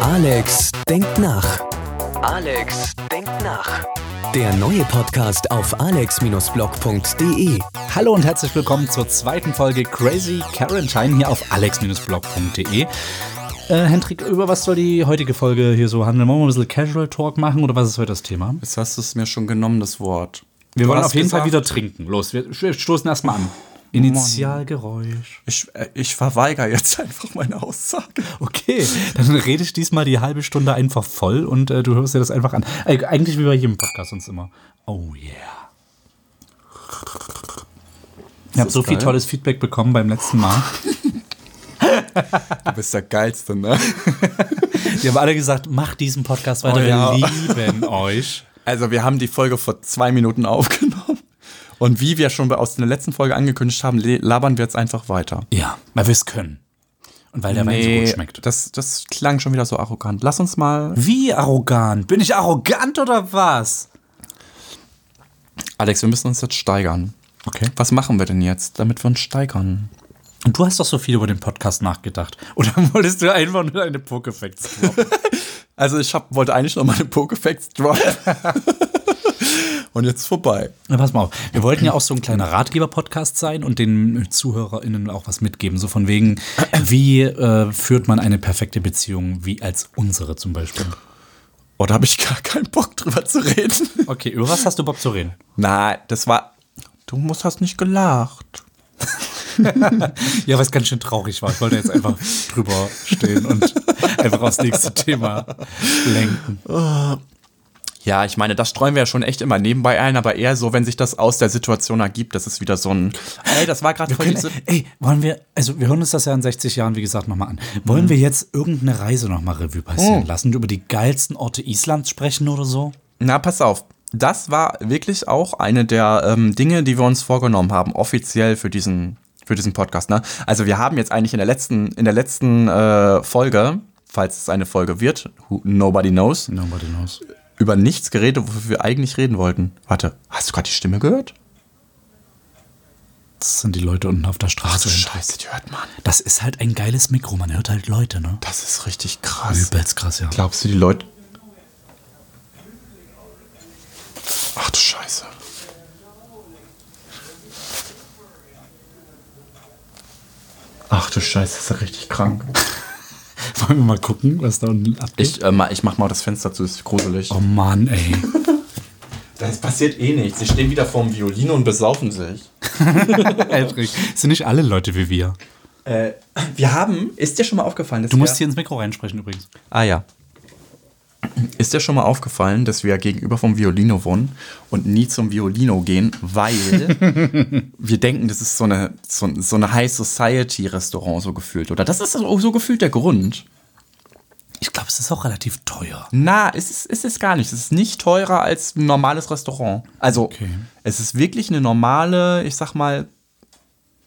Alex denkt nach. Alex denkt nach. Der neue Podcast auf alex-blog.de. Hallo und herzlich willkommen zur zweiten Folge Crazy Quarantine hier auf alex-blog.de. Äh, Hendrik, über was soll die heutige Folge hier so handeln? Wollen wir ein bisschen Casual Talk machen oder was ist heute das Thema? Jetzt hast du es mir schon genommen, das Wort. Wir Du wollen auf jeden Fall gesagt- wieder trinken. Los, wir wir stoßen erstmal an. Initialgeräusch. Ich, äh, ich verweigere jetzt einfach meine Aussage. Okay, dann rede ich diesmal die halbe Stunde einfach voll und äh, du hörst dir das einfach an. Äh, eigentlich wie bei jedem Podcast sonst immer. Oh yeah. Ich habe so viel geil? tolles Feedback bekommen beim letzten Mal. Du bist der Geilste, ne? Die haben alle gesagt, macht diesen Podcast weiter, Oh ja. wir lieben euch. Also, wir haben die Folge vor zwei Minuten aufgenommen. Und wie wir schon aus der letzten Folge angekündigt haben, labern wir jetzt einfach weiter. Ja, weil wir es können. Und weil der Wein so gut schmeckt. Das, das klang schon wieder so arrogant. Lass uns mal. Wie arrogant? Bin ich arrogant oder was? Alex, wir müssen uns jetzt steigern. Okay. Was machen wir denn jetzt, damit wir uns steigern? Und du hast doch so viel über den Podcast nachgedacht. Oder wolltest du einfach nur deine Pokefacts droppen? Also, ich hab, wollte eigentlich noch meine Pokefacts droppen. Und jetzt vorbei. Na, pass mal auf. Wir wollten ja auch so ein kleiner Ratgeber-Podcast sein und den ZuhörerInnen auch was mitgeben. So von wegen, wie äh, führt man eine perfekte Beziehung, wie als unsere zum Beispiel. Oh, da habe ich gar keinen Bock drüber zu reden. Okay, über was hast du Bock zu reden? Nein, das war. Du musst hast nicht gelacht. Ja, was ganz schön traurig war. Ich wollte jetzt einfach drüber stehen und einfach aufs nächste Thema lenken. Ja, ich meine, das streuen wir ja schon echt immer nebenbei ein, aber eher so, wenn sich das aus der Situation ergibt, das ist wieder so ein. Ey, das war gerade voll Können, ey, wollen wir, also wir hören uns das ja in 60 Jahren, wie gesagt, nochmal an. Wollen wir jetzt irgendeine Reise nochmal Revue passieren lassen, über die geilsten Orte Islands sprechen oder so? Na, pass auf. Das war wirklich auch eine der ähm, Dinge, die wir uns vorgenommen haben, offiziell für diesen, für diesen Podcast. Ne? Also wir haben jetzt eigentlich in der letzten, in der letzten äh, Folge, falls es eine Folge wird, who, nobody knows, Nobody knows. Über nichts geredet, wofür wir eigentlich reden wollten. Warte, hast du gerade die Stimme gehört? Das sind die Leute unten auf der Straße. Scheiße, die hört man. Das ist halt ein geiles Mikro, man hört halt Leute, ne? Das ist richtig krass. Übelst krass, ja. Glaubst du, die Leute. Ach du Scheiße. Ach du Scheiße, das ist ja richtig krank. Wollen wir mal gucken, was da unten abgeht? Ich, äh, ich mach mal das Fenster zu, ist gruselig. oh Mann, ey. Das passiert eh nichts. Sie stehen wieder vorm Violino und besaufen sich. Eldrich, sind nicht alle Leute wie wir. Äh, wir haben, ist dir schon mal aufgefallen, dass Du musst wir, hier ins Mikro reinsprechen übrigens. Ah ja. Ist dir schon mal aufgefallen, dass wir gegenüber vom Violino wohnen und nie zum Violino gehen, weil wir denken, das ist so eine, so, so eine High Society Restaurant so gefühlt, oder? Das ist so, so gefühlt der Grund. Ich glaube, es ist auch relativ teuer. Na, es ist, es ist gar nicht. Es ist nicht teurer als ein normales Restaurant. Also, Okay. es ist wirklich eine normale, ich sag mal,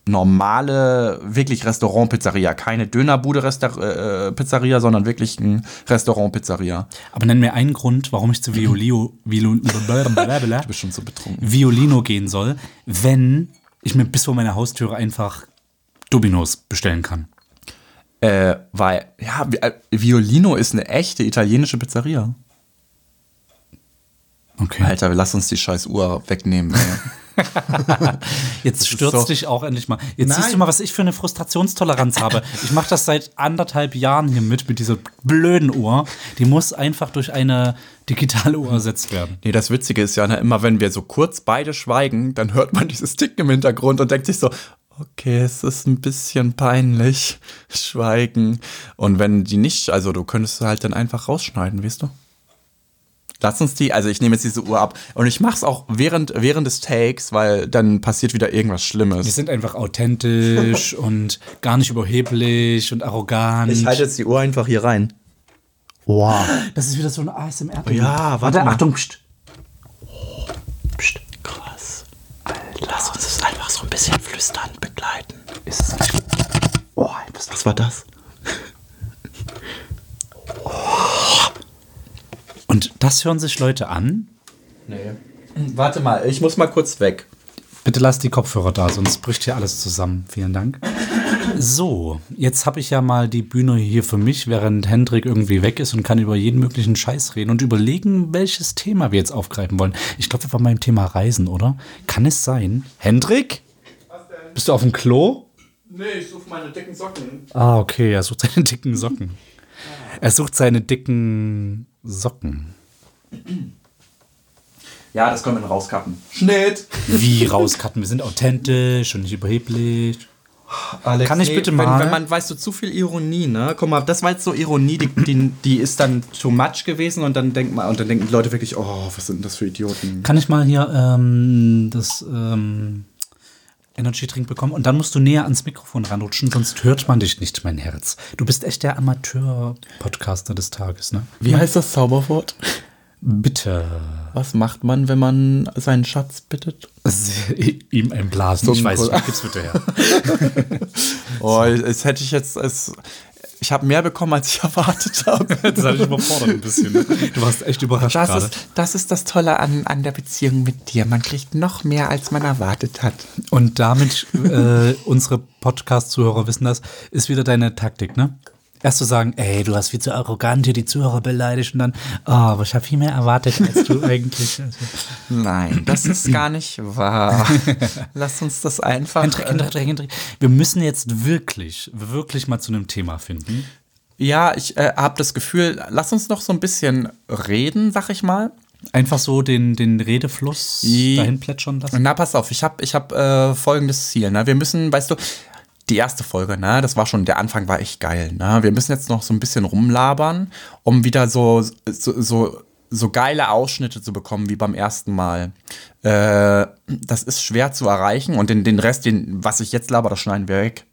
normale, wirklich Restaurant-Pizzeria. Keine Dönerbude-Pizzeria, sondern wirklich ein Restaurant-Pizzeria. Aber nenn mir einen Grund, warum ich zu Du bist schon so betrunken. Violino gehen soll, wenn ich mir bis vor meiner Haustüre einfach Dominos bestellen kann. Äh, weil, ja, äh, Violino ist eine echte italienische Pizzeria. Okay. Alter, lass uns die scheiß Uhr wegnehmen. Ey. Jetzt stürzt so- dich auch endlich mal. Jetzt Nein. siehst du mal, was ich für eine Frustrationstoleranz habe. Ich mache das seit anderthalb Jahren hier mit, mit dieser blöden Uhr. Die muss einfach durch eine digitale Uhr ersetzt werden. Nee, das Witzige ist ja, ne, immer wenn wir so kurz beide schweigen, dann hört man dieses Ticken im Hintergrund und denkt sich so, okay, es ist ein bisschen peinlich, schweigen. Und wenn die nicht, also du könntest halt dann einfach rausschneiden, weißt du? Lass uns die, also ich nehme jetzt diese Uhr ab und ich mach's auch während, während des Takes, weil dann passiert wieder irgendwas Wir Schlimmes. sind einfach authentisch und gar nicht überheblich und arrogant. jetzt die Uhr einfach hier rein. Wow. das ist wieder so ein asmr -Ding. Ja, warte mal. Achtung, pst. Psst, krass. Alter. Lass uns das einfach so ein bisschen flüstern begleiten. Ist es nicht. Oh, was war das? Und das hören sich Leute an. Nee. Warte mal, ich muss mal kurz weg. Bitte lass die Kopfhörer da, sonst bricht hier alles zusammen. Vielen Dank. So, jetzt habe ich ja mal die Bühne hier für mich, während Hendrik irgendwie weg ist und kann über jeden möglichen Scheiß reden und überlegen, welches Thema wir jetzt aufgreifen wollen. Ich glaube, wir waren beim Thema Reisen, oder? Kann es sein? Hendrik? Bist du auf dem Klo? Nee, ich suche meine dicken Socken. Ah, okay, er sucht seine dicken Socken. Er sucht seine dicken Socken. Ja, das können wir rauskappen. Schnitt! Wie rauscutten? Wir sind authentisch und nicht überheblich. Alex, Kann ich bitte wenn, mal? Wenn man, weißt du, zu viel Ironie, ne? Guck mal, das war jetzt so Ironie, die, die, die ist dann too much gewesen und dann denkt man, und dann denken die Leute wirklich, oh, was sind denn das für Idioten? Kann ich mal hier ähm, das ähm, Energy Drink bekommen? Und dann musst du näher ans Mikrofon ranrutschen, sonst hört man dich nicht, mein Herz. Du bist echt der Amateur-Podcaster des Tages, ne? Wie heißt das Zauberwort? Bitte. Was macht man, wenn man seinen Schatz bittet? Ihm ein Blasen. Ich weiß nicht, gib's bitte her. Oh, es hätte ich jetzt, es, ich habe mehr bekommen, als ich erwartet habe. Das hatte ich überfordert ein bisschen. Ne? Du warst echt überrascht Das gerade. ist, das ist das Tolle an, an der Beziehung mit dir. Man kriegt noch mehr, als man erwartet hat. Und damit, äh, unsere Podcast-Zuhörer wissen das, ist wieder deine Taktik, ne? Erst zu sagen, ey, du hast viel zu arrogant hier die Zuhörer beleidigt und dann, oh, aber ich habe viel mehr erwartet, als du eigentlich. Nein, das ist gar nicht wahr. Lass uns das einfach. Hendrik, Hendrik, Hendrik, wir müssen jetzt wirklich, wirklich mal zu einem Thema finden. Ja, ich äh, habe das Gefühl, lass uns noch so ein bisschen reden, sag ich mal. Einfach so den, den Redefluss dahin plätschern lassen. Na, pass auf, ich habe ich hab, äh, folgendes Ziel. Ne? Wir müssen, weißt du, die erste Folge, ne, das war schon, der Anfang war echt geil. Ne? Wir müssen jetzt noch so ein bisschen rumlabern, um wieder so, so, so, so geile Ausschnitte zu bekommen wie beim ersten Mal. Äh, das ist schwer zu erreichen und den, den Rest, den, was ich jetzt laber, das schneiden wir weg.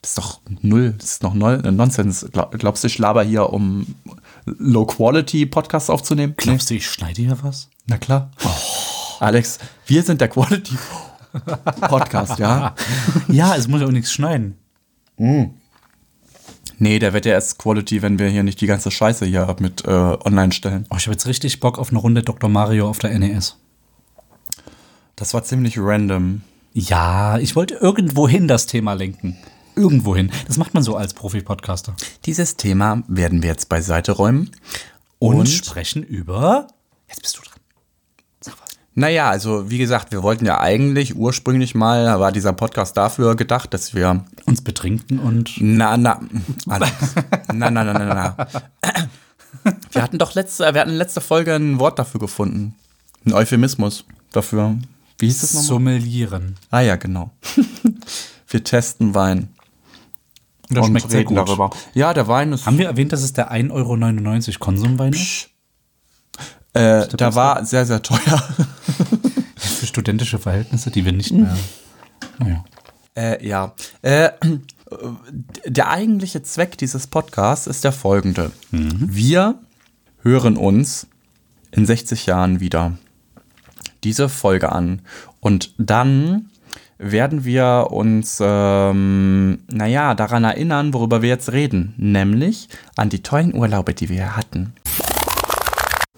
Das ist doch null, das ist noch null, Nonsens. Glaub, glaubst du, ich laber hier, um Low-Quality-Podcasts aufzunehmen? Glaubst du, ich schneide hier was? Na klar. Alex, wir sind der Quality Podcast, ja? Ja, es muss ja auch nichts schneiden. Nee, der wird ja erst Quality, wenn wir hier nicht die ganze Scheiße hier mit äh, online stellen. Oh, ich habe jetzt richtig Bock auf eine Runde Dr. Mario auf der NES. Das war ziemlich random. Ja, ich wollte irgendwohin das Thema lenken. Irgendwohin. Das macht man so als Profi-Podcaster. Dieses Thema werden wir jetzt beiseite räumen. Und, Und? sprechen über. Jetzt bist du dran. Naja, also wie gesagt, wir wollten ja eigentlich ursprünglich mal, war dieser Podcast dafür gedacht, dass wir. Uns betrinken und. Na, na, Alex. na, na, na, na, na. Wir hatten doch letzte, wir hatten letzte Folge ein Wort dafür gefunden. Ein Euphemismus dafür. Wie hieß das nochmal? Sommelieren. Ah ja, genau. wir testen Wein. Und das schmeckt sehr gut. darüber. Ja, der Wein ist. Haben wir erwähnt, dass es der 1,99 Euro Konsumwein ist? Äh, der war sehr, sehr teuer. Für studentische Verhältnisse, die wir nicht mehr. Naja. äh, ja. Äh, der eigentliche Zweck dieses Podcasts ist der folgende. Wir hören uns in 60 Jahren wieder diese Folge an. Und dann werden wir uns, ähm, naja, daran erinnern, worüber wir jetzt reden. Nämlich an die tollen Urlaube, die wir hatten.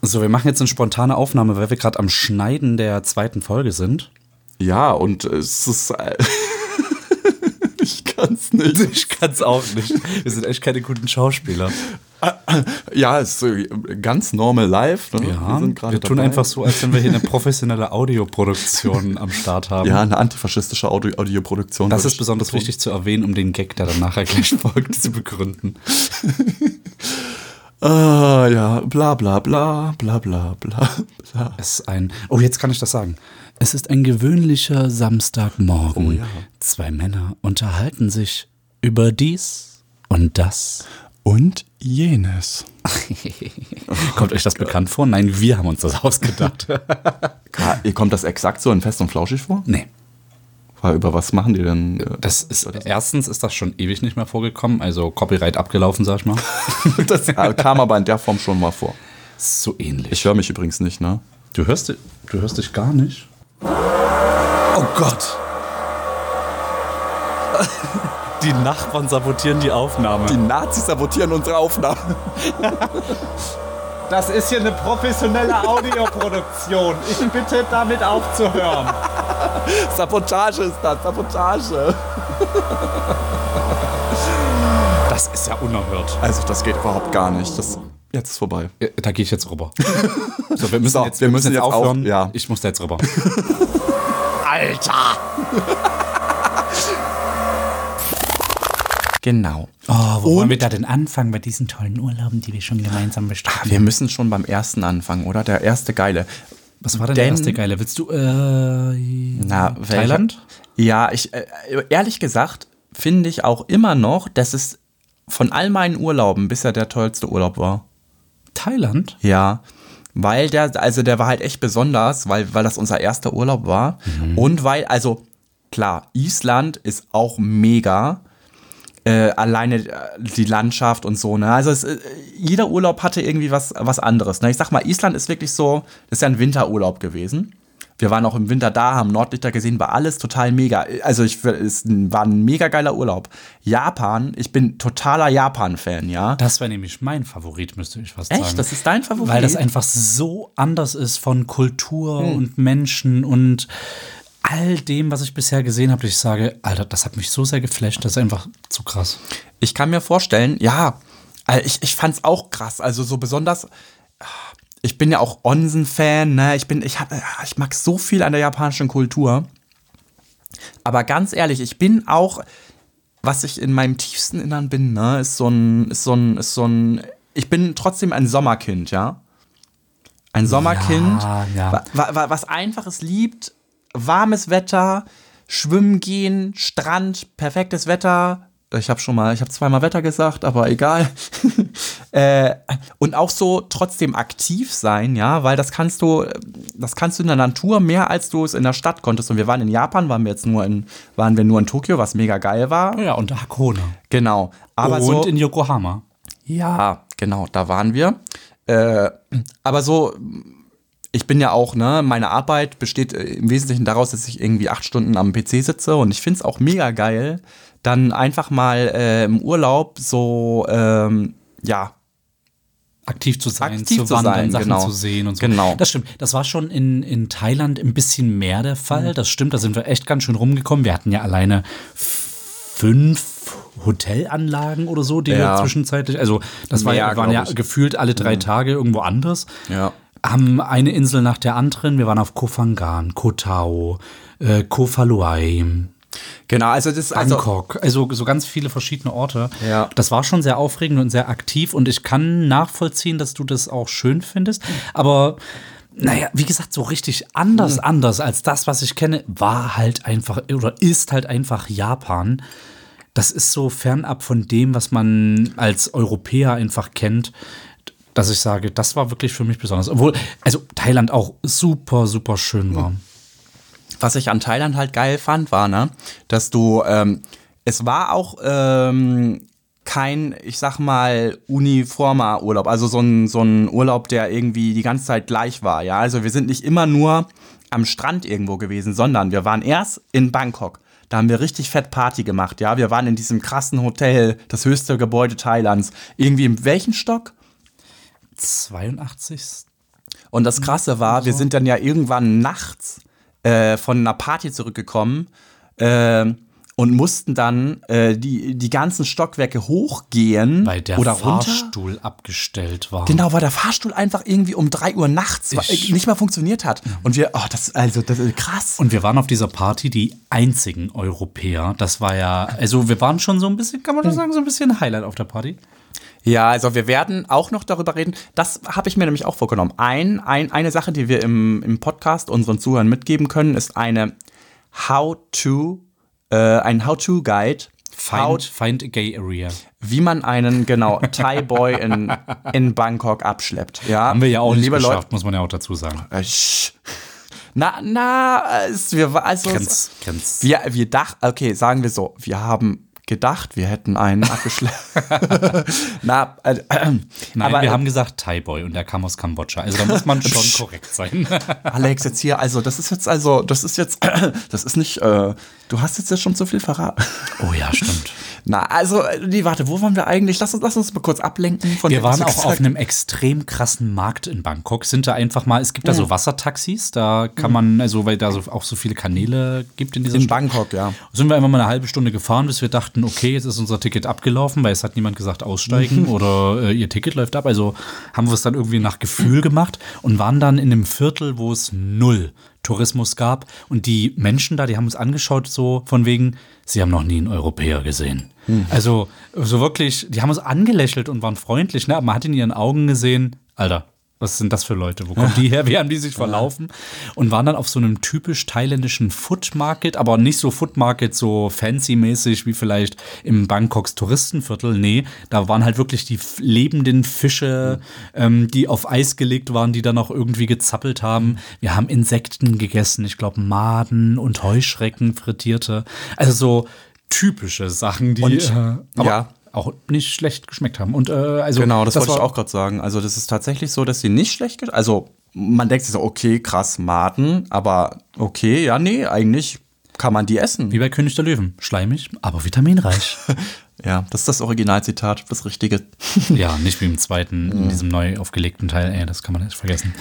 So, wir machen jetzt eine spontane Aufnahme, weil wir gerade am Schneiden der zweiten Folge sind. Ja, und es ist. ich kann's nicht. Ich kann es auch nicht. Wir sind echt keine guten Schauspieler. Ja, es ist äh, ganz normal live. Ne? Ja, wir, gerade tun einfach so, als wenn wir hier eine professionelle Audioproduktion am Start haben. Ja, eine antifaschistische Audio Audioproduktion. Das ist besonders wichtig zu erwähnen, um den Gag, der dann nachher gleich folgt, zu begründen. Ah, ja, bla bla bla, bla bla bla bla. Es ist ein. Oh, jetzt kann ich das sagen. Es ist ein gewöhnlicher Samstagmorgen. Oh ja. Zwei Männer unterhalten sich über dies und das. Und jenes. Kommt euch das bekannt vor? Nein, wir haben uns das ausgedacht. Ihr kommt das exakt so in Fest und Flauschig vor? nee. Weil Über was machen die denn? äh, Das ist, erstens ist das schon ewig nicht mehr vorgekommen, also Copyright abgelaufen, sag ich mal. Das kam aber in der Form schon mal vor. So ähnlich. Ich höre mich übrigens nicht, ne? Du hörst, du hörst dich gar nicht. Oh Gott. Die Nachbarn sabotieren die Aufnahme. Die Nazis sabotieren unsere Aufnahmen. Das ist hier eine professionelle Audioproduktion. Ich bitte damit aufzuhören. Sabotage ist das, Sabotage. ist ja unerhört. Also das geht überhaupt gar nicht. Das jetzt ist vorbei. Äh, Da gehe ich jetzt rüber. So, wir müssen So, jetzt, wir müssen jetzt aufhören. auf- ja. Ich muss da jetzt rüber. Alter! genau. Oh, wo wollen wir da denn anfangen bei diesen tollen Urlauben, die wir schon gemeinsam bestritten Wir müssen schon beim ersten anfangen, oder? Der erste geile. Was war denn, Denn- der erste geile? Willst du äh, Na, Thailand? Ja, ich äh, ehrlich gesagt finde ich auch immer noch, dass es von all meinen Urlauben bisher der tollste Urlaub war. Thailand? Ja, weil der, also der war halt echt besonders, weil, weil das unser erster Urlaub war. Und weil, also klar, Island ist auch mega. Äh, alleine äh, die Landschaft und so, ne? Also es, äh, jeder Urlaub hatte irgendwie was, was anderes. Ne? Ich sag mal, Island ist wirklich so, das ist ja ein Winterurlaub gewesen. Wir waren auch im Winter da, haben Nordlichter gesehen, war alles total mega. Also ich es war ein mega geiler Urlaub. Japan, ich bin totaler Japan-Fan, ja. Das wäre nämlich mein Favorit, müsste ich fast sagen. Echt? Das ist dein Favorit? Weil das einfach so anders ist von Kultur Hm. und Menschen und all dem, was ich bisher gesehen habe. Ich sage, Alter, das hat mich so sehr geflasht, das ist einfach zu krass. Ich kann mir vorstellen, ja, äh, ich, ich fand's auch krass. Also so besonders, ah, ich bin ja auch Onsen-Fan, ne? Ich bin, ich hab, ich mag so viel an der japanischen Kultur. Aber ganz ehrlich, ich bin auch, was ich in meinem tiefsten Innern bin, ne, ist so ein, ist so ein, ist so ein, ich bin trotzdem ein Sommerkind, ja. Ein Sommerkind, Ja, ja. wa- wa- wa- was einfaches liebt, warmes Wetter, schwimmen gehen, Strand, perfektes Wetter. Ich habe schon mal, ich habe zweimal Wetter gesagt, aber egal. äh, und auch so trotzdem aktiv sein, ja, weil das kannst du, das kannst du in der Natur mehr als du es in der Stadt konntest. Und wir waren in Japan, waren wir jetzt nur in, waren wir nur in Tokio, was mega geil war. Ja, und Hakone. Genau. Aber und so, in Yokohama. ja, genau, da waren wir. Äh, aber so, ich bin ja auch, ne, meine Arbeit besteht äh, im Wesentlichen daraus, dass ich irgendwie acht Stunden am PC sitze und ich finde es auch mega geil, dann einfach mal äh, im Urlaub so, ähm, ja, aktiv zu sein, Aktiv zu zu wandern, sein, Sachen genau. zu sehen und so. Genau. Das stimmt. Das war schon in, in Thailand ein bisschen mehr der Fall. Mhm. Das stimmt, da sind wir echt ganz schön rumgekommen. Wir hatten ja alleine fünf Hotelanlagen oder so, die wir Ja. zwischenzeitlich, also das war ja, Mehr, waren ja gefühlt alle Mhm. drei Tage irgendwo anders. ja. Haben eine Insel nach der anderen. Wir waren auf Koh Phangan, Koh Tao, äh, Koh Phaluai, Genau, also das, also, Bangkok, also so ganz viele verschiedene Orte. Ja. Das war schon sehr aufregend und sehr aktiv und ich kann nachvollziehen, dass du das auch schön findest. Aber naja, wie gesagt, so richtig anders, anders als das, was ich kenne, war halt einfach oder ist halt einfach Japan. Das ist so fernab von dem, was man als Europäer einfach kennt, dass ich sage, das war wirklich für mich besonders. Obwohl, also Thailand auch super, super schön war. was ich an Thailand halt geil fand, war, ne, dass du, ähm, es war auch ähm, kein, ich sag mal, uniformer Urlaub, also so ein, so ein Urlaub, der irgendwie die ganze Zeit gleich war, ja. Also wir sind nicht immer nur am Strand irgendwo gewesen, sondern wir waren erst in Bangkok. Da haben wir richtig fett Party gemacht, ja. Wir waren in diesem krassen Hotel, das höchste Gebäude Thailands. Irgendwie im welchen Stock? 82. Und das Krasse war, wir sind dann ja irgendwann nachts äh, von einer Party zurückgekommen äh, und mussten dann äh, die, die ganzen Stockwerke hochgehen Weil der oder runter. Fahrstuhl abgestellt war. Genau, weil der Fahrstuhl einfach irgendwie um 3 Uhr nachts war, Ich- nicht mal funktioniert hat. Und wir, oh, das, also, das ist krass. Und wir waren auf dieser Party die einzigen Europäer. Das war ja, also wir waren schon so ein bisschen, kann man Hm. schon sagen, so ein bisschen Highlight auf der Party. Ja, also wir werden auch noch darüber reden. Das habe ich mir nämlich auch vorgenommen. Ein, ein, eine Sache, die wir im, im Podcast unseren Zuhörern mitgeben können, ist eine How-to, äh, ein How-to-Guide. How, Find, find a gay area. wie man einen, genau, Thai-Boy in, in Bangkok abschleppt. Ja? Haben wir ja auch nicht Liebe geschafft, muss man ja auch dazu sagen. Leute. Äh, Na, na, es, wir, also, Ganz, ganz. wir, wir dachten, okay, sagen wir so, wir haben gedacht, wir hätten einen abgeschleppt. na, äh, äh, Nein, aber wir haben gesagt Thai-Boy und der kam aus Kambodscha. Also da muss man schon korrekt sein. Alex jetzt hier, also das ist jetzt also, das ist jetzt, das ist nicht, äh, du hast jetzt ja schon zu viel verraten. Oh ja, stimmt. Na, also, die, warte, wo waren wir eigentlich? Lass uns, lass uns mal kurz ablenken von Wir waren auch auf einem extrem krassen Markt in Bangkok, sind da einfach mal, es gibt da Mhm. so Wassertaxis, da kann man, also weil da so, auch so viele Kanäle gibt in dieser In Stadt. Bangkok, ja. Sind wir einfach mal eine halbe Stunde gefahren, bis wir dachten, okay, jetzt ist unser Ticket abgelaufen, weil es hat niemand gesagt Mhm. aussteigen oder äh, ihr Ticket läuft ab. Also haben wir es dann irgendwie nach Gefühl gemacht und waren dann in einem Viertel, wo es null Tourismus gab. Und die Menschen da, die haben uns angeschaut, so von wegen, sie haben noch nie einen Europäer gesehen. Mhm. Also so wirklich, die haben uns angelächelt und waren freundlich. Ne? Aber man hat in ihren Augen gesehen, Alter, was sind das für Leute? Wo kommen die her? Wie haben die sich verlaufen? Und waren dann auf so einem typisch thailändischen Food Market, aber nicht so Food Market so fancy-mäßig wie vielleicht im Bangkoks Touristenviertel. Nee, da waren halt wirklich die lebenden Fische, ähm, die auf Eis gelegt waren, die dann auch irgendwie gezappelt haben. Wir haben Insekten gegessen, ich glaube Maden und Heuschrecken frittierte. Also so typische Sachen, die Und, äh, ja. auch nicht schlecht geschmeckt haben. Und äh, also Genau, das, wollte ich auch gerade sagen. Also, das ist tatsächlich so, dass sie nicht schlecht geht. Also, man denkt sich so, okay, krass, Maden, aber okay, ja, nee, eigentlich kann man die essen. Wie bei König der Löwen. Schleimig, aber vitaminreich. Ja, das ist das Originalzitat, das Richtige. ja, nicht wie im zweiten, in diesem neu aufgelegten Teil. Ey, das kann man nicht vergessen.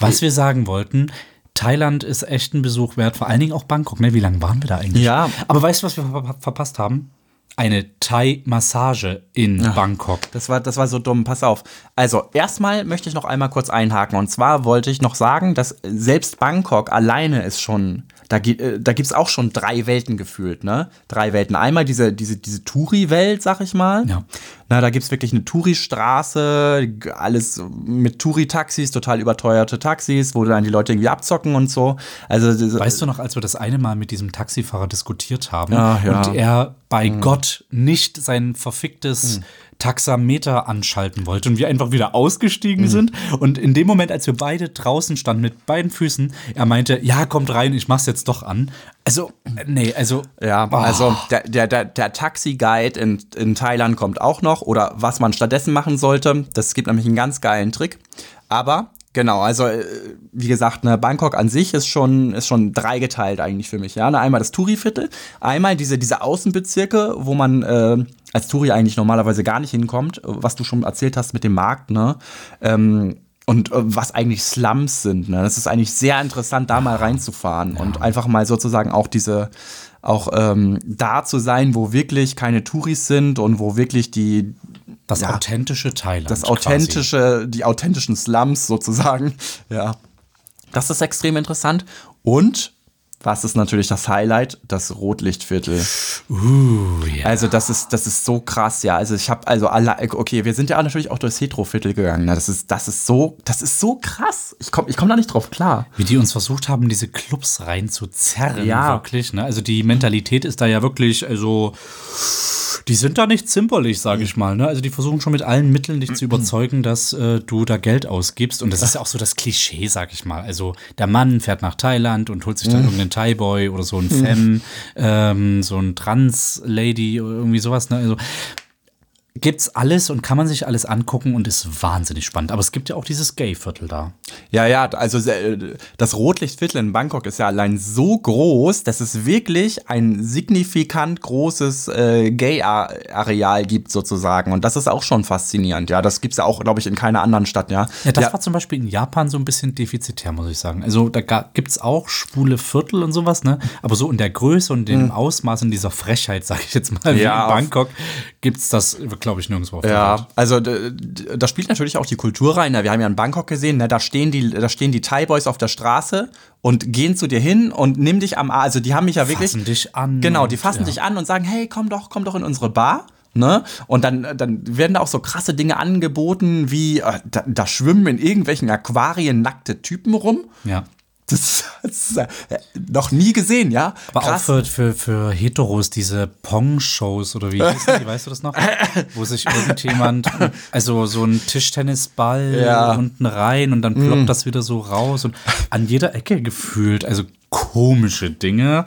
Was wir sagen wollten, Thailand ist echt ein Besuch wert, vor allen Dingen auch Bangkok. Ne? Wie lange waren wir da eigentlich? Ja. Aber weißt du, was wir ver verpasst haben? Eine Thai-Massage in Bangkok. Das war, das war so dumm, pass auf. Also, erstmal möchte ich noch einmal kurz einhaken. Und zwar wollte ich noch sagen, dass selbst Bangkok alleine ist schon, da, äh, da gibt es auch schon drei Welten gefühlt, ne? Drei Welten. Einmal diese, diese, diese Touri-Welt, sag ich mal. Ja. Na, da gibt es wirklich eine Touri-Straße, alles mit Touri-Taxis, total überteuerte Taxis, wo dann die Leute irgendwie abzocken und so. Also, Weißt du noch, als wir das eine Mal mit diesem Taxifahrer diskutiert haben Ja, ja. und er bei Gott nicht sein verficktes Taxameter anschalten wollte und wir einfach wieder ausgestiegen sind und in dem Moment, als wir beide draußen standen mit beiden Füßen, er meinte, ja, kommt rein, ich mach's jetzt doch an. Also, nee, also Ja, Oh. also der, der, der, der Taxi-Guide in, in Thailand kommt auch noch. Oder was man stattdessen machen sollte. Das gibt nämlich einen ganz geilen Trick. Aber genau, also äh, wie gesagt, ne, Bangkok an sich ist schon, ist schon dreigeteilt eigentlich für mich. Ja? Ne, einmal das Touri-Viertel, einmal diese, diese Außenbezirke, wo man äh, als Touri eigentlich normalerweise gar nicht hinkommt, was du schon erzählt hast mit dem Markt, ne? Ähm, und äh, was eigentlich Slums sind. Ne? Das ist eigentlich sehr interessant, da mal reinzufahren und einfach mal sozusagen auch diese, auch ähm, da zu sein, wo wirklich keine Touris sind und wo wirklich die, das Ja. authentische Thailand. das quasi. authentische, die authentischen Slums sozusagen. Ja. Das ist extrem interessant. Und was ist natürlich das Highlight? Das Rotlichtviertel. Uh, ja. Also das ist, das ist so krass, ja. Also ich habe also alle, okay, wir sind ja natürlich auch durchs Hetero-Viertel gegangen. Ne? Das ist, das ist so, das ist so krass. Ich komme, ich komm da nicht drauf klar. Wie die uns versucht haben, diese Clubs reinzuzerren, Ja. wirklich. Ne? Also die Mentalität ist da ja wirklich, also die sind da nicht zimperlich, sage ich mal. Ne? Also die versuchen schon mit allen Mitteln dich zu überzeugen, dass äh, du da Geld ausgibst. Und das ist ja auch so das Klischee, sag ich mal. Also der Mann fährt nach Thailand und holt sich dann irgendeinen Thai-Boy oder so ein Femme, ähm, so ein Trans-Lady oder irgendwie sowas. Ne? Also gibt's alles und kann man sich alles angucken und ist wahnsinnig spannend. Aber es gibt ja auch dieses Gay-Viertel da. Ja, ja, also äh, das Rotlichtviertel in Bangkok ist ja allein so groß, dass es wirklich ein signifikant großes äh, Gay-Areal gibt sozusagen. Und das ist auch schon faszinierend. Ja, das gibt's ja auch, glaube ich, in keiner anderen Stadt. Ja, Ja, das war zum Beispiel in Japan so ein bisschen defizitär, muss ich sagen. Also da gibt es auch schwule Viertel und sowas, ne? Aber so in der Größe und dem Ausmaß und dieser Frechheit, sage ich jetzt mal, wie Ja, in auf- Bangkok, gibt es glaube ich, nirgendwo auf der Ja, Welt. also da spielt natürlich auch die Kultur rein. Wir haben ja in Bangkok gesehen, ne, da stehen die, da stehen die Thai-Boys auf der Straße und gehen zu dir hin und nimm dich am Arm. Also die haben mich ja wirklich. Fassen dich an Genau, die fassen ja. dich an und sagen, hey, komm doch, komm doch in unsere Bar. Ne? Und dann, dann werden da auch so krasse Dinge angeboten, wie äh, da, da schwimmen in irgendwelchen Aquarien nackte Typen rum. Ja. Das, das ist äh, noch nie gesehen, ja. Aber auch für, für, für Heteros diese Pong-Shows oder wie hießen die, weißt du das noch? Wo sich irgendjemand, also so ein Tischtennisball Ja. unten rein und dann ploppt das wieder so raus und an jeder Ecke gefühlt. Also komische Dinge.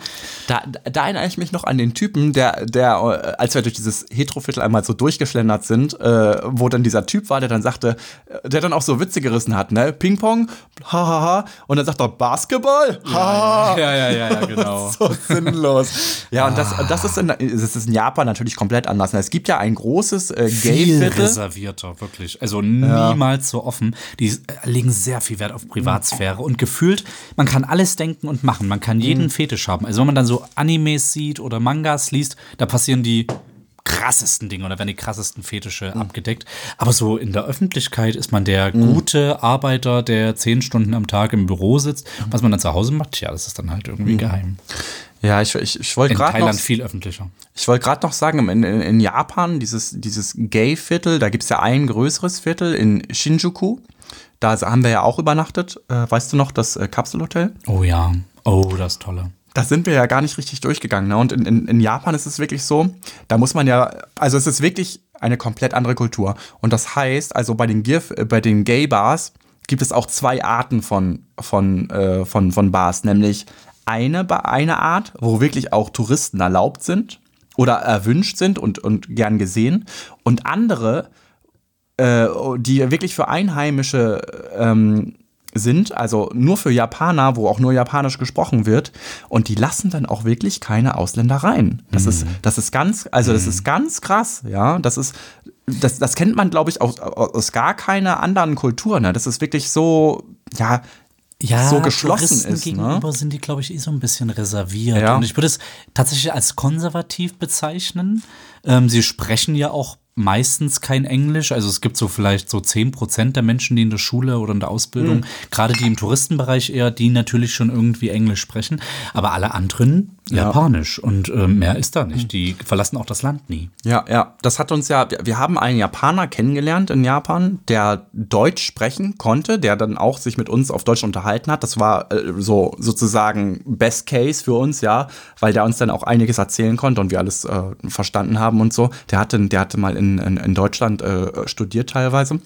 Da, da erinnere ich mich noch an den Typen, der, der, äh, als wir durch dieses Heteroviertel einmal so durchgeschlendert sind, äh, wo dann dieser Typ war, der dann sagte, äh, der dann auch so Witze gerissen hat, ne? Ping-Pong, hahaha. Und dann sagt er Basketball, haha. Ja, ja, ja, ja, genau. so sinnlos. Ja, und das, das, ist in, das ist in Japan natürlich komplett anders. Es gibt ja ein großes äh, viel Gay-Viertel. reservierter, wirklich. Also niemals so offen. Die äh, legen sehr viel Wert auf Privatsphäre und gefühlt, man kann alles denken und machen. Man kann jeden Fetisch haben. Also wenn man dann so Animes sieht oder Mangas liest, da passieren die krassesten Dinge oder werden die krassesten Fetische abgedeckt. Aber so in der Öffentlichkeit ist man der gute Arbeiter, der zehn Stunden am Tag im Büro sitzt. Was man dann zu Hause macht, ja, das ist dann halt irgendwie geheim. Ja, ich, ich, ich wollte In gerade noch, Thailand viel öffentlicher. ich wollte gerade noch sagen, in, in, in Japan, dieses, dieses Gay-Viertel, da gibt es ja ein größeres Viertel in Shinjuku. Da haben wir ja auch übernachtet. Äh, weißt du noch, das äh, Kapselhotel? Oh ja. Oh, das Tolle. Da sind wir ja gar nicht richtig durchgegangen. Ne? Und in, in, in Japan ist es wirklich so, da muss man ja, also es ist wirklich eine komplett andere Kultur. Und das heißt, also bei den, Gif, äh, bei den Gay-Bars gibt es auch zwei Arten von, von, äh, von, von Bars. Nämlich eine, eine Art, wo wirklich auch Touristen erlaubt sind oder erwünscht sind und, und gern gesehen. Und andere, äh, die wirklich für Einheimische ähm, sind, also nur für Japaner, wo auch nur Japanisch gesprochen wird, und die lassen dann auch wirklich keine Ausländer rein. Das ist, das ist ganz, also das ist ganz krass, ja. Das ist, das, das kennt man, glaube ich, aus, aus gar keiner anderen Kultur. Ne? Das ist wirklich so, ja, ja, so geschlossen Touristen ist. Ne? gegenüber sind die, glaube ich, eh so ein bisschen reserviert. Ja. Und ich würde es tatsächlich als konservativ bezeichnen. Ähm, sie sprechen ja auch meistens kein Englisch. Also es gibt so vielleicht so 10% der Menschen, die in der Schule oder in der Ausbildung, Hm. gerade die im Touristenbereich eher, die natürlich schon irgendwie Englisch sprechen. Aber alle anderen Japanisch. Und ähm, mehr ist da nicht. Die verlassen auch das Land nie. Ja, ja, das hat uns ja, wir- wir haben einen Japaner kennengelernt in Japan, der Deutsch sprechen konnte, der dann auch sich mit uns auf Deutsch unterhalten hat. Das war äh, so sozusagen Best Case für uns, ja, weil der uns dann auch einiges erzählen konnte und wir alles äh, verstanden haben und so. Der hatte, der hatte mal in, in, in Deutschland äh, studiert teilweise.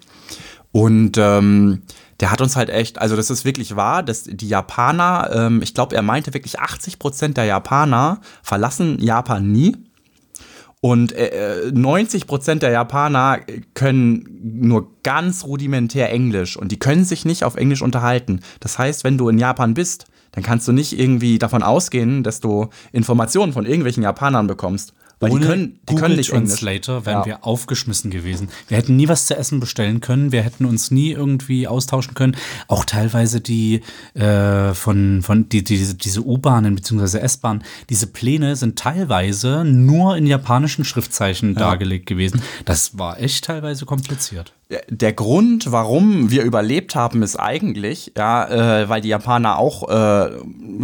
Und ähm, der hat uns halt echt, also das ist wirklich wahr, dass die Japaner, ähm, ich glaube, er meinte wirklich 80 Prozent der Japaner verlassen Japan nie. Und äh, 90 Prozent der Japaner können nur ganz rudimentär Englisch und die können sich nicht auf Englisch unterhalten. Das heißt, wenn du in Japan bist, dann kannst du nicht irgendwie davon ausgehen, dass du Informationen von irgendwelchen Japanern bekommst. Weil die Ohne können, die Google können nicht Englisch. Translator wären Ja. wir aufgeschmissen gewesen. Wir hätten nie was zu essen bestellen können. Wir hätten uns nie irgendwie austauschen können. Auch teilweise die äh, von, von die, diese, diese U-Bahnen bzw. S-Bahnen, diese Pläne sind teilweise nur in japanischen Schriftzeichen dargelegt gewesen. Das war echt teilweise kompliziert. Der Grund, warum wir überlebt haben, ist eigentlich, ja, äh, weil die Japaner auch äh,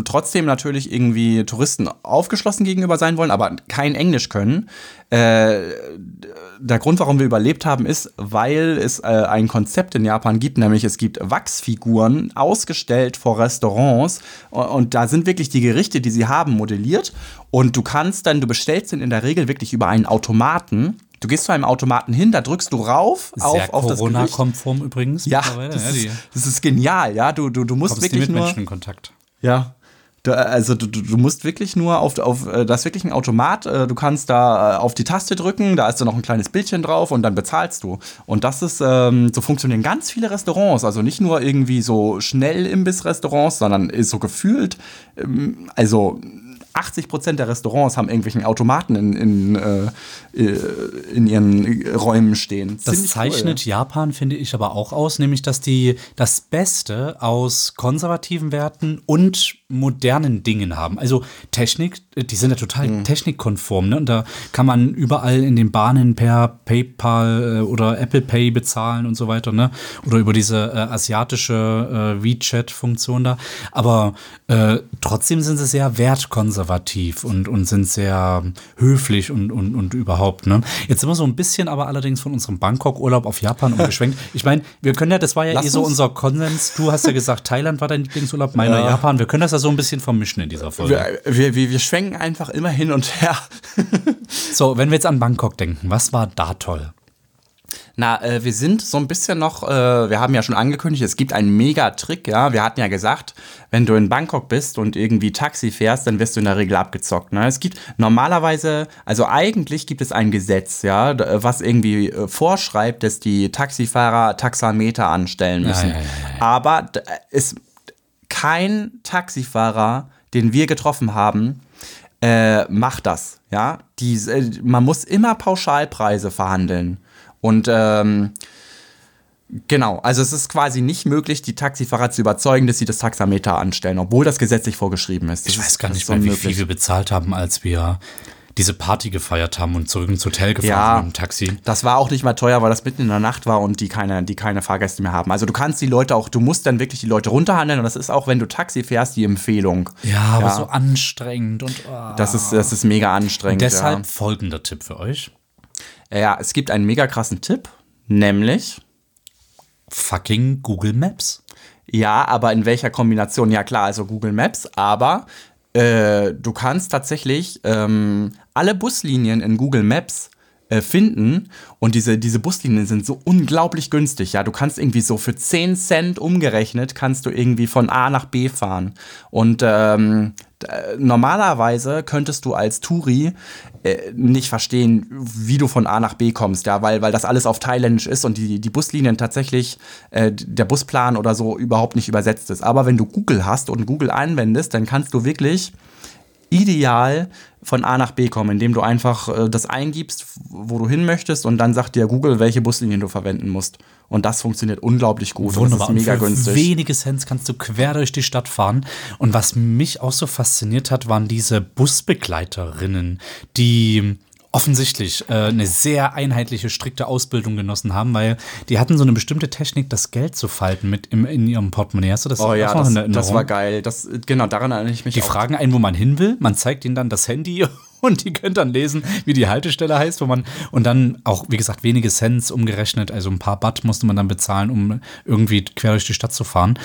trotzdem natürlich irgendwie Touristen aufgeschlossen gegenüber sein wollen, aber kein Englisch können. Äh, der Grund, warum wir überlebt haben, ist, weil es äh, ein Konzept in Japan gibt, nämlich es gibt Wachsfiguren ausgestellt vor Restaurants und, und da sind wirklich die Gerichte, die sie haben, modelliert und du kannst dann, du bestellst den in der Regel wirklich über einen Automaten. Du gehst zu einem Automaten hin, da drückst du rauf Sehr auf, auf das. Corona-konform übrigens. Ja, das, ja, ist, das ist genial, ja. Du, du, du musst kommst wirklich mit nur. Menschen in Kontakt. Ja. Du, also du, du musst wirklich nur auf, auf äh, das ist wirklich ein Automat, äh, du kannst da äh, auf die Taste drücken, da ist dann noch ein kleines Bildchen drauf und dann bezahlst du. Und das ist, ähm, so funktionieren ganz viele Restaurants, also nicht nur irgendwie so schnell Imbiss-Restaurants, sondern ist so gefühlt, ähm, also 80 Prozent der Restaurants haben irgendwelchen Automaten in, in, äh, äh, in ihren Räumen stehen. Das Ziemlich zeichnet Japan, finde ich, aber auch aus, nämlich dass die das Beste aus konservativen Werten und modernen Dingen haben. Also Technik, äh, die sind ja total Mhm. technikkonform, ne? Und da kann man überall in den Bahnen per PayPal äh, oder Apple Pay bezahlen und so weiter, ne? Oder über diese äh, asiatische äh, WeChat-Funktion da. Aber äh, trotzdem sind sie sehr wertkonservativ und, und sind sehr höflich und, und, und überhaupt, ne? Jetzt sind wir so ein bisschen aber allerdings von unserem Bangkok-Urlaub auf Japan umgeschwenkt. Ich meine, wir können ja, das war ja Lass eh so uns- unser Konsens. Du hast ja gesagt, Thailand war dein Lieblingsurlaub, meiner Ja. Japan. Wir können das ja so ein bisschen vermischen in dieser Folge. Wir, wir, wir, wir schwenken einfach immer hin und her. So, wenn wir jetzt an Bangkok denken, was war da toll? Na, äh, wir sind so ein bisschen noch, äh, wir haben ja schon angekündigt, es gibt einen Mega-Trick, ja. Wir hatten ja gesagt, wenn du in Bangkok bist und irgendwie Taxi fährst, dann wirst du in der Regel abgezockt. Ne? Es gibt normalerweise, also eigentlich gibt es ein Gesetz, ja, was irgendwie äh, vorschreibt, dass die Taxifahrer Taxameter anstellen müssen. Ja, ja, ja, Aber es kein Taxifahrer, den wir getroffen haben, äh, macht das. Ja, die, man muss immer Pauschalpreise verhandeln. Und ähm, genau, also es ist quasi nicht möglich, die Taxifahrer zu überzeugen, dass sie das Taxameter anstellen, obwohl das gesetzlich vorgeschrieben ist. Das Ich weiß gar nicht mehr, wie viel wir bezahlt haben, als wir diese Party gefeiert haben und zurück ins Hotel gefahren Ja. sind mit dem Taxi. Das war auch nicht mal teuer, weil das mitten in der Nacht war und die keine, die keine Fahrgäste mehr haben. Also du kannst die Leute auch, du musst dann wirklich die Leute runterhandeln und das ist auch, wenn du Taxi fährst, die Empfehlung. Ja, aber Ja. so anstrengend und oh. Das ist, das ist mega anstrengend. deshalb folgender Tipp für euch. Ja. es gibt einen mega krassen Tipp, nämlich Fucking Google Maps. Ja, aber in welcher Kombination? Ja klar, also Google Maps, aber äh, du kannst tatsächlich ähm, alle Buslinien in Google Maps äh, finden und diese, diese Buslinien sind so unglaublich günstig. Ja, du kannst irgendwie so für 10 Cent umgerechnet kannst du irgendwie von A nach B fahren und ähm, äh, normalerweise könntest du als Touri äh, nicht verstehen, wie du von A nach B kommst, ja, weil, weil das alles auf Thailändisch ist und die, die Buslinien tatsächlich, äh, der Busplan oder so überhaupt nicht übersetzt ist. Aber wenn du Google hast und Google anwendest, dann kannst du wirklich ideal von A nach B kommen, indem du einfach äh, das eingibst, wo du hin möchtest und dann sagt dir Google, welche Buslinien du verwenden musst. Und das funktioniert unglaublich gut. Wunderbar. Und das ist mega und für günstig. wenige Cent kannst du quer durch die Stadt fahren. Und was mich auch so fasziniert hat, waren diese Busbegleiterinnen, die offensichtlich äh, eine sehr einheitliche, strikte Ausbildung genossen haben, weil die hatten so eine bestimmte Technik, das Geld zu falten mit im, in ihrem Portemonnaie. Hast du das Oh ja, das, Erinnerung? das war geil. Das, genau, daran erinnere ich mich Die auch. fragen einen, wo man hin will. Man zeigt ihnen dann das Handy und die können dann lesen, wie die Haltestelle heißt, wo man und dann auch, wie gesagt, wenige Cents umgerechnet, also ein paar Baht musste man dann bezahlen, um irgendwie quer durch die Stadt zu fahren.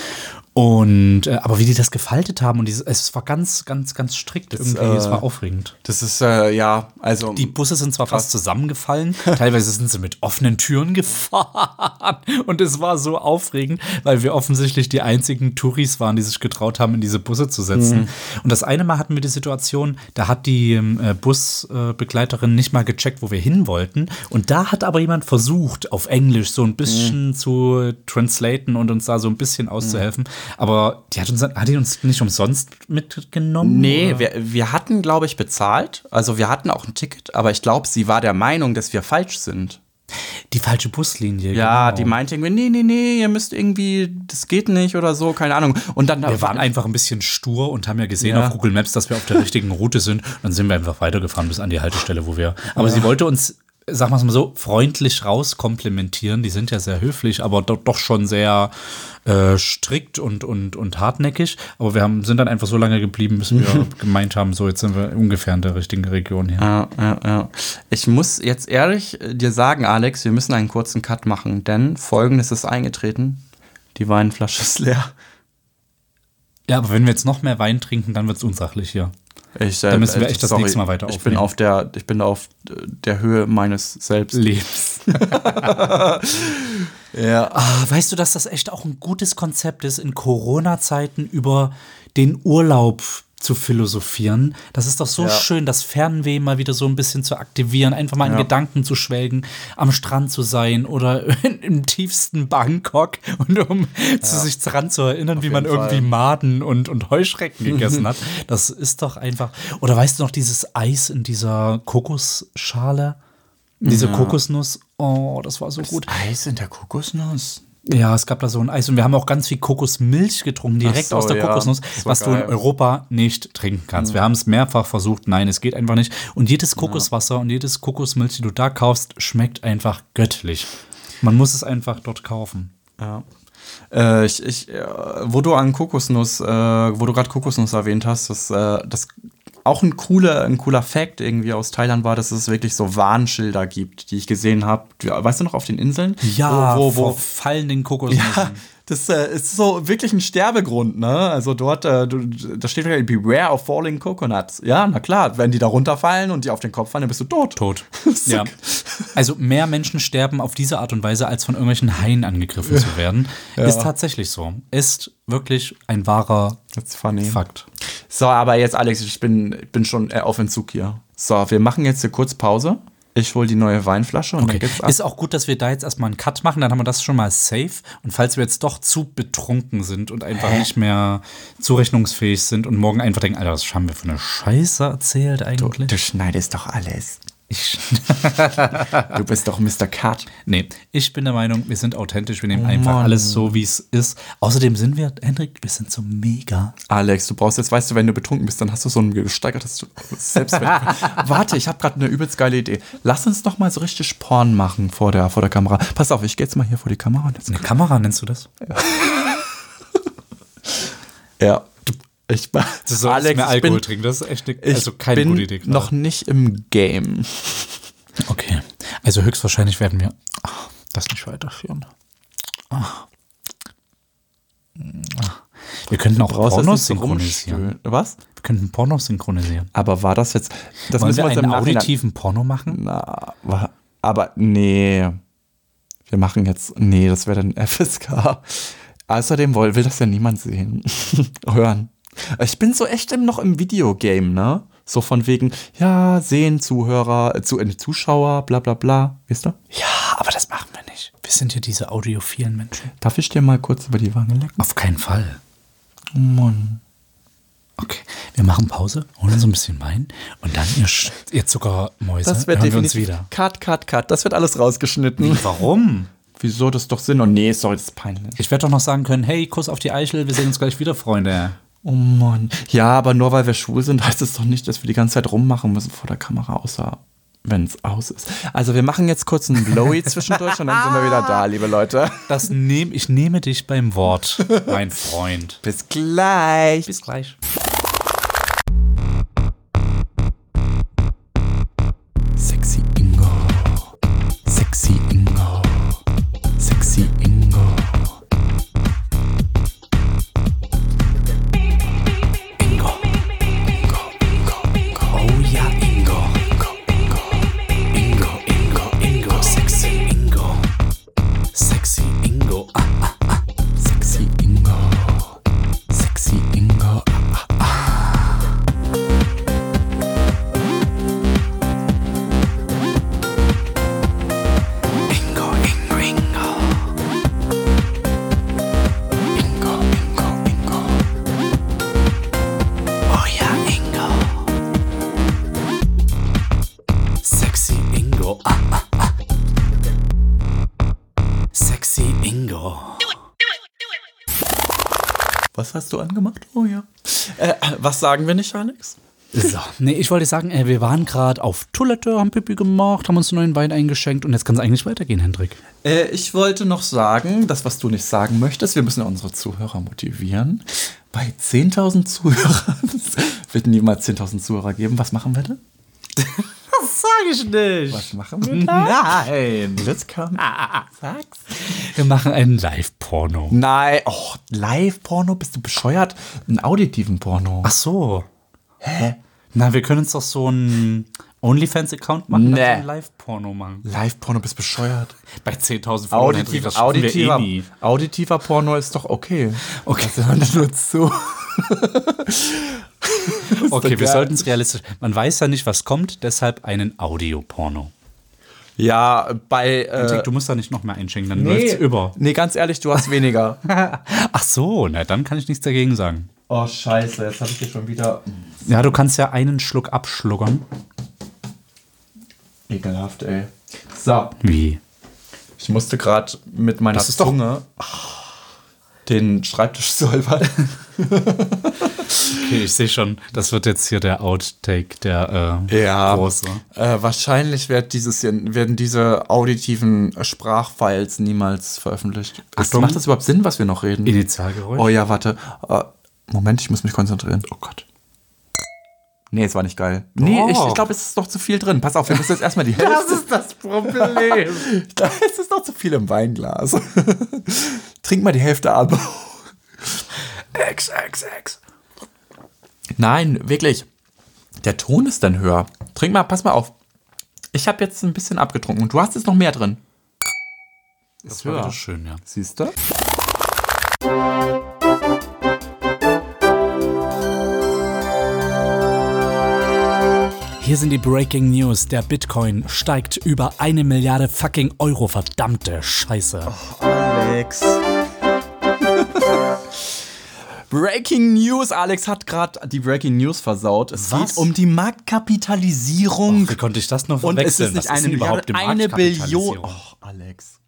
Und äh, aber wie die das gefaltet haben und dieses, es war ganz, ganz, ganz strikt irgendwie. äh, es war aufregend. Das ist, äh, ja, also. Die Busse sind zwar fast zusammengefallen, teilweise sind sie mit offenen Türen gefahren und es war so aufregend, weil wir offensichtlich die einzigen Touris waren, die sich getraut haben, in diese Busse zu setzen. Und das eine Mal hatten wir die Situation, da hat die ähm, äh, Busbegleiterin nicht mal gecheckt, wo wir hin wollten und da hat aber jemand versucht, auf Englisch so ein bisschen zu translaten und uns da so ein bisschen auszuhelfen, aber die hat uns, hat die uns nicht umsonst mitgenommen? Nee, oder? wir, wir hatten, glaube ich, bezahlt. Also wir hatten auch ein Ticket, aber ich glaube, sie war der Meinung, dass wir falsch sind. die falsche Buslinie. Ja, genau. die meinte irgendwie, nee, nee, nee, ihr müsst irgendwie, das geht nicht oder so, keine Ahnung. Und dann Wir waren einfach ein bisschen stur und haben ja gesehen Ja. auf Google Maps, dass wir auf der richtigen Route sind. Dann sind wir einfach weitergefahren bis an die Haltestelle, wo wir. Aber sie wollte uns, sagen wir es mal so, freundlich rauskomplimentieren. Die sind ja sehr höflich, aber doch, doch schon sehr äh, strikt und, und, und hartnäckig. Aber wir haben, sind dann einfach so lange geblieben, bis wir gemeint haben, so jetzt sind wir ungefähr in der richtigen Region hier. Ja, ja, ja. Ich muss jetzt ehrlich äh, dir sagen, Alex, wir müssen einen kurzen Cut machen, denn folgendes ist eingetreten. Die Weinflasche ist leer. Ja, aber wenn wir jetzt noch mehr Wein trinken, dann wird es unsachlich hier. Ich, äh, Da müssen wir echt das nächste Mal weiter Ich bin aufnehmen. auf der, ich bin auf der Höhe meines Selbst. Lebens. Ja. Ah, weißt du, dass das echt auch ein gutes Konzept ist, in Corona-Zeiten über den Urlaub zu philosophieren. Das ist doch so Ja. schön, das Fernweh mal wieder so ein bisschen zu aktivieren, einfach mal in Ja. Gedanken zu schwelgen, am Strand zu sein oder im tiefsten Bangkok und um zu sich daran zu erinnern, wie man irgendwie Fall. Maden und, und Heuschrecken gegessen hat. Das ist doch einfach. Oder weißt du noch dieses Eis in dieser Kokosschale? Diese Kokosnuss, oh, das war so gut. Eis in der Kokosnuss. Ja, es gab da so ein Eis und wir haben auch ganz viel Kokosmilch getrunken, direkt so, aus der ja. Kokosnuss, was du in geil. Europa nicht trinken kannst. Wir haben es mehrfach versucht, nein, es geht einfach nicht. Und jedes Kokoswasser und jedes Kokosmilch, die du da kaufst, schmeckt einfach göttlich. Man muss es einfach dort kaufen. Ja. Äh, ich, ich, äh, wo du an Kokosnuss, äh, wo du gerade Kokosnuss erwähnt hast, das, äh, das auch ein cooler, ein cooler Fact irgendwie aus Thailand war, dass es wirklich so Warnschilder gibt, die ich gesehen habe. Weißt du noch auf den Inseln? wo, wo, wo vor fallenden Kokosnüssen. ja, Das äh, ist so wirklich ein Sterbegrund, ne? Also dort, äh, da steht wirklich Beware of falling coconuts. Ja, na klar, wenn die da runterfallen und die auf den Kopf fallen, dann bist du tot. Tot. ja. Also mehr Menschen sterben auf diese Art und Weise, als von irgendwelchen Haien angegriffen zu werden. Ist tatsächlich so. Ist wirklich ein wahrer. Fakt. So, aber jetzt, Alex, ich bin, bin schon äh, auf Entzug hier. So, wir machen jetzt hier kurz Pause. Ich hole die neue Weinflasche und Okay. dann geht's ab. Ist auch gut, dass wir da jetzt erstmal einen Cut machen, dann haben wir das schon mal safe. Und falls wir jetzt doch zu betrunken sind und einfach nicht mehr zurechnungsfähig sind und morgen einfach denken, Alter, was haben wir für eine Scheiße erzählt eigentlich? Du schneidest doch alles. Ich, Du bist doch Mr. Cut. nee, ich bin der Meinung, wir sind authentisch, wir nehmen Oh einfach Mann. alles so, wie es ist. Außerdem sind wir, Hendrik, wir sind so mega. Alex, du brauchst jetzt, weißt du, wenn du betrunken bist, dann hast du so ein gesteigertes Selbstwert. Warte, ich habe gerade eine übelst geile Idee. Lass uns doch mal so richtig Porn machen vor der, vor der Kamera. Pass auf, ich gehe jetzt mal hier vor die Kamera und jetzt. Eine Kamera nennst du das? Ja. Ich, Du solltest Alex, mehr Alkohol bin, trinken, das ist echt eine, also keine bin gute Idee. gerade. noch nicht im Game. Okay, also höchstwahrscheinlich werden wir ah, das nicht weiterführen. Ah. Ah. Wir könnten auch Pornos synchronisieren. Was? Wir könnten Pornos synchronisieren. Aber war das jetzt. Das Wollen müssen wir wir einen auditiven Porno machen? Na, aber nee. Wir machen jetzt. Nee, das wäre dann FSK. Außerdem will, will das ja niemand sehen. Hören. Ich bin so echt im, noch im Videogame, ne? So von wegen, ja, sehen, Zuhörer, äh, zu, äh, Zuschauer, bla bla bla. Weißt du? Ja, aber das machen wir nicht. Wir sind ja diese audiophilen Menschen. Darf ich dir mal kurz über die Wange lecken? Auf keinen Fall. Oh Mann. Okay, wir machen Pause, holen uns ein bisschen Wein und dann ihr, Sch- ihr Zuckermäuse Das wird hören wir uns definitiv. wieder. Cut, cut, cut. Das wird alles rausgeschnitten. Warum? Wieso? Das doch Sinn. Und nee, sorry, das ist peinlich. Ich werde doch noch sagen können, hey, Kuss auf die Eichel, wir sehen uns gleich wieder, Freunde. Oh Mann. Ja, aber nur weil wir schwul sind, heißt es doch nicht, dass wir die ganze Zeit rummachen müssen vor der Kamera, außer wenn es aus ist. Also wir machen jetzt kurz einen Blowy zwischendurch und dann sind wir wieder da, liebe Leute. Das nehm, ich nehme dich beim Wort, mein Freund. Bis gleich. Bis gleich. Angemacht? Oh ja. Äh, was sagen wir nicht, Alex? So, nee, ich wollte sagen, äh, wir waren gerade auf Toilette, haben Pipi gemacht, haben uns einen neuen Wein eingeschenkt und jetzt kann es eigentlich weitergehen, Hendrik. Äh, ich wollte noch sagen, das, was du nicht sagen möchtest, wir müssen ja unsere Zuhörer motivieren. Bei 10.000 Zuhörern wird niemals 10.000 Zuhörer geben. Was machen wir denn? Das sage ich nicht. Was machen wir da? Nein. Let's come. Sag's. Wir machen einen Live-Porno. Nein, oh, Live-Porno? Bist du bescheuert? Einen auditiven Porno. Ach so. Hä? Na, wir können uns doch so einen OnlyFans-Account machen, Nee. dann Live-Porno machen. Live-Porno bist bescheuert. Bei 10.000 Followern, Hendrik, Auditiv, wir auditiver, eh auditiver Porno ist doch okay. Okay. Hört nur zu. Okay, wir sollten es realistisch. Man weiß ja nicht, was kommt, deshalb einen Audioporno. Ja, bei. Äh, du musst da nicht noch mehr einschenken, dann läuft's über. Nee, ganz ehrlich, du hast weniger. Ach so, na dann kann ich nichts dagegen sagen. oh, scheiße, jetzt habe ich hier schon wieder. Ja, du kannst ja einen Schluck abschluckern. Ekelhaft, ey. So, Wie? ich musste gerade mit meiner Das ist doch- Zunge den Schreibtisch säubern. Okay, ich sehe schon, das wird jetzt hier der Outtake, der äh, Ja. große. Äh, wahrscheinlich wird dieses, werden diese auditiven Sprachfiles niemals veröffentlicht. Achtung. macht das überhaupt Sinn, was wir noch reden? Initialgeräusch. Oh ja, warte. Äh, Moment, ich muss mich konzentrieren. Oh Gott. Nee, es war nicht geil. Nee, ich, ich glaube, es ist noch zu viel drin. Pass auf, wir müssen jetzt erstmal die Hälfte. ist das Problem. Da ist es noch zu viel im Weinglas. Trink mal die Hälfte ab. X, X, X. Nein, wirklich. Der Ton ist dann höher. Trink mal, pass mal auf. Ich habe jetzt ein bisschen abgetrunken und du hast jetzt noch mehr drin. Das war wieder schön, ja. Siehst du? Hier sind die Breaking News. Der Bitcoin steigt über eine Milliarde fucking Euro. Verdammte Scheiße. Alex. Breaking News. Alex hat gerade die Breaking News versaut. Es Was? geht um die Marktkapitalisierung. Wie konnte ich das noch Und es verwechseln? ist nicht Was eine denn Milliarde, die eine Billion. Oh, Alex.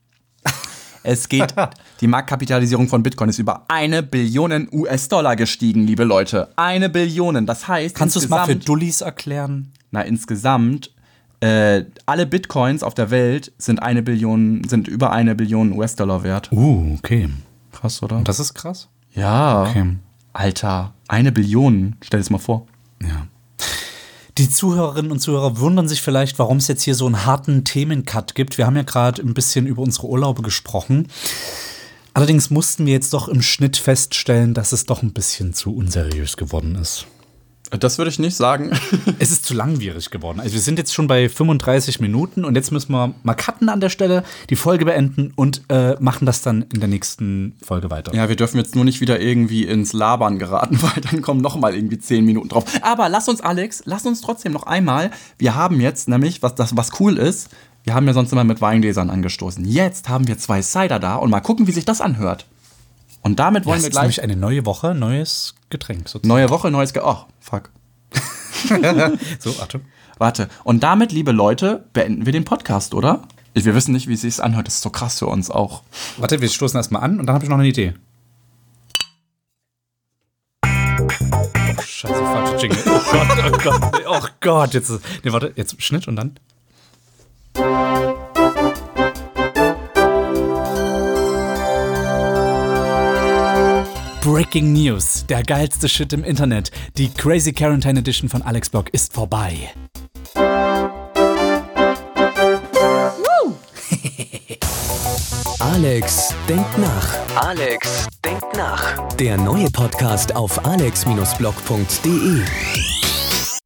Es geht, die Marktkapitalisierung von Bitcoin ist über eine Billion US-Dollar gestiegen, liebe Leute. Eine Billion. Das heißt, Kannst du es mal für Dullis erklären? Na, insgesamt, äh, alle Bitcoins auf der Welt sind eine Billion, sind über eine Billion US-Dollar wert. Uh, okay. Krass, oder? Das ist krass. Ja. Okay. Alter, eine Billion. Stell es mal vor. Ja. Die Zuhörerinnen und Zuhörer wundern sich vielleicht, warum es jetzt hier so einen harten Themencut gibt. Wir haben ja gerade ein bisschen über unsere Urlaube gesprochen. Allerdings mussten wir jetzt doch im Schnitt feststellen, dass es doch ein bisschen zu unseriös geworden ist. Das würde ich nicht sagen. Es ist zu langwierig geworden. Also wir sind jetzt schon bei 35 Minuten und jetzt müssen wir mal cutten an der Stelle, die Folge beenden und äh, machen das dann in der nächsten Folge weiter. Ja, wir dürfen jetzt nur nicht wieder irgendwie ins Labern geraten, weil dann kommen noch mal irgendwie zehn Minuten drauf. Aber lass uns, Alex, lass uns trotzdem noch einmal. Wir haben jetzt nämlich, was, das, was cool ist, wir haben ja sonst immer mit Weingläsern angestoßen. Jetzt haben wir zwei Cider da und mal gucken, wie sich das anhört. Und damit Ja, wollen es wir ist gleich. nämlich eine neue Woche, neues Getränk sozusagen. Neue Woche, neues Ge Oh, fuck. So, warte. Warte. Und damit, liebe Leute, beenden wir den Podcast, oder? Wir wissen nicht, wie es sich anhört. Das ist so krass für uns auch. Warte, wir stoßen erstmal an und dann habe ich noch eine Idee. Scheiße, falsche Jingle. Oh Gott, oh Gott, oh Gott. Jetzt, ist- nee, warte, jetzt Schnitt und dann. Breaking News, der geilste Shit im Internet. Die Crazy Quarantine Edition von Alex Blog ist vorbei. Alex denkt nach. Alex denkt nach. Der neue Podcast auf alex-blog.de.